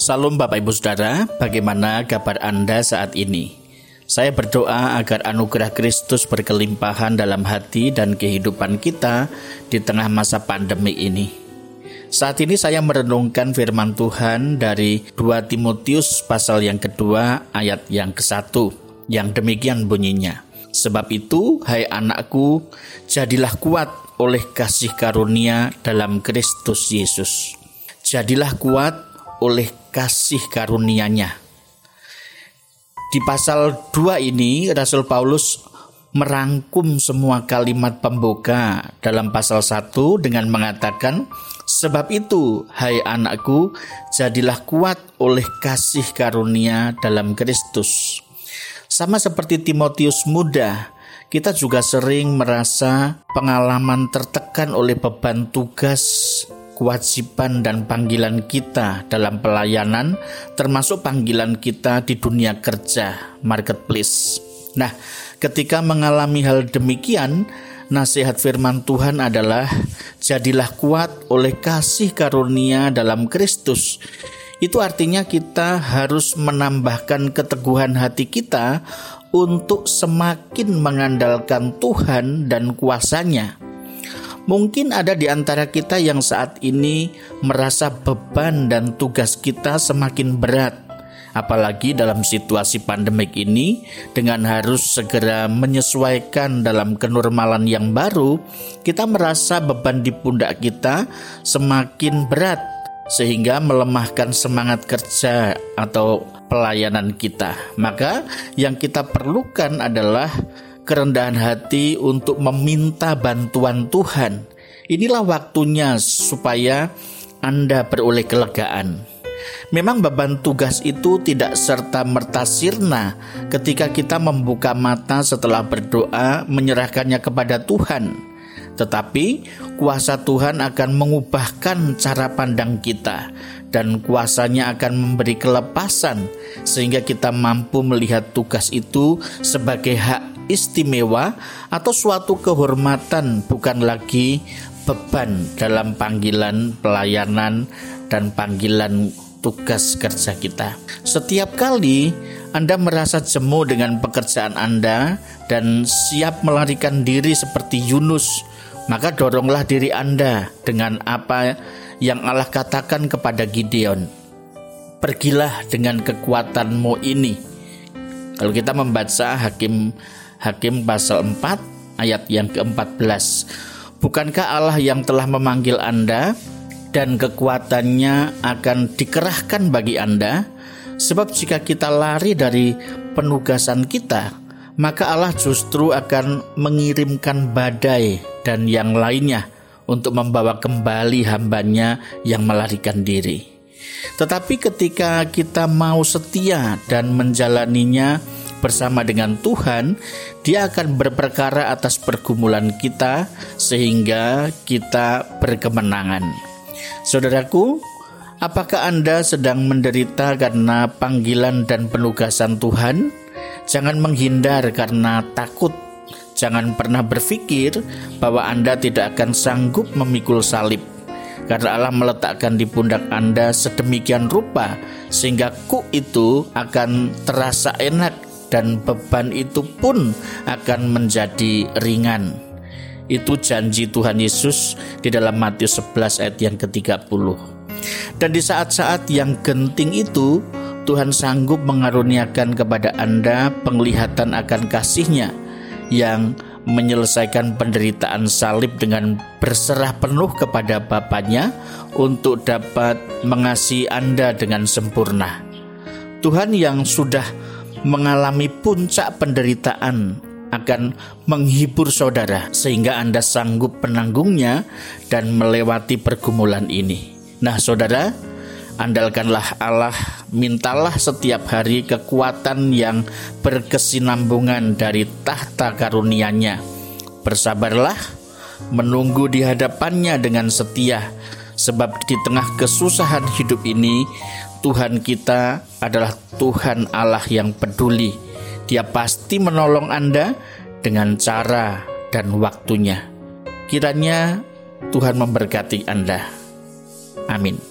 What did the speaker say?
Salam Bapak Ibu Saudara, bagaimana kabar Anda saat ini? Saya berdoa agar anugerah Kristus berkelimpahan dalam hati dan kehidupan kita di tengah masa pandemi ini. Saat ini saya merenungkan firman Tuhan dari 2 Timotius pasal yang kedua ayat yang ke-1 yang demikian bunyinya. Sebab itu, hai anakku, jadilah kuat oleh kasih karunia dalam Kristus Yesus. Jadilah kuat oleh kasih karunia-Nya. Di pasal 2 ini Rasul Paulus merangkum semua kalimat pembuka dalam pasal 1 dengan mengatakan sebab itu hai anakku jadilah kuat oleh kasih karunia dalam Kristus. Sama seperti Timotius muda, kita juga sering merasa pengalaman tertekan oleh beban tugas kewajiban dan panggilan kita dalam pelayanan, termasuk panggilan kita di dunia kerja, marketplace. Nah, ketika mengalami hal demikian, nasihat firman Tuhan adalah jadilah kuat oleh kasih karunia dalam Kristus. Itu artinya kita harus menambahkan keteguhan hati kita untuk semakin mengandalkan Tuhan dan kuasanya Mungkin ada di antara kita yang saat ini merasa beban dan tugas kita semakin berat, apalagi dalam situasi pandemik ini, dengan harus segera menyesuaikan dalam kenormalan yang baru, kita merasa beban di pundak kita semakin berat, sehingga melemahkan semangat kerja atau pelayanan kita. Maka, yang kita perlukan adalah kerendahan hati untuk meminta bantuan Tuhan. Inilah waktunya supaya Anda beroleh kelegaan. Memang beban tugas itu tidak serta-merta sirna ketika kita membuka mata setelah berdoa menyerahkannya kepada Tuhan. Tetapi kuasa Tuhan akan mengubahkan cara pandang kita dan kuasanya akan memberi kelepasan sehingga kita mampu melihat tugas itu sebagai hak istimewa atau suatu kehormatan bukan lagi beban dalam panggilan pelayanan dan panggilan tugas kerja kita. Setiap kali Anda merasa jemu dengan pekerjaan Anda dan siap melarikan diri seperti Yunus, maka doronglah diri Anda dengan apa yang Allah katakan kepada Gideon. Pergilah dengan kekuatanmu ini. Kalau kita membaca Hakim Hakim pasal 4 ayat yang ke-14. Bukankah Allah yang telah memanggil Anda dan kekuatannya akan dikerahkan bagi Anda? Sebab jika kita lari dari penugasan kita, maka Allah justru akan mengirimkan badai dan yang lainnya untuk membawa kembali hambanya yang melarikan diri. Tetapi ketika kita mau setia dan menjalaninya, bersama dengan Tuhan, Dia akan berperkara atas pergumulan kita sehingga kita berkemenangan. Saudaraku, apakah Anda sedang menderita karena panggilan dan penugasan Tuhan? Jangan menghindar karena takut. Jangan pernah berpikir bahwa Anda tidak akan sanggup memikul salib karena Allah meletakkan di pundak Anda sedemikian rupa sehingga kuk itu akan terasa enak dan beban itu pun akan menjadi ringan. Itu janji Tuhan Yesus di dalam Matius 11 ayat yang ke-30. Dan di saat-saat yang genting itu, Tuhan sanggup mengaruniakan kepada Anda penglihatan akan kasihnya yang menyelesaikan penderitaan salib dengan berserah penuh kepada Bapaknya untuk dapat mengasihi Anda dengan sempurna. Tuhan yang sudah mengalami puncak penderitaan akan menghibur saudara sehingga Anda sanggup penanggungnya dan melewati pergumulan ini. Nah, saudara, andalkanlah Allah, mintalah setiap hari kekuatan yang berkesinambungan dari tahta karunia-Nya. Bersabarlah, menunggu di hadapannya dengan setia, sebab di tengah kesusahan hidup ini Tuhan kita adalah Tuhan Allah yang peduli. Dia pasti menolong Anda dengan cara dan waktunya. Kiranya Tuhan memberkati Anda. Amin.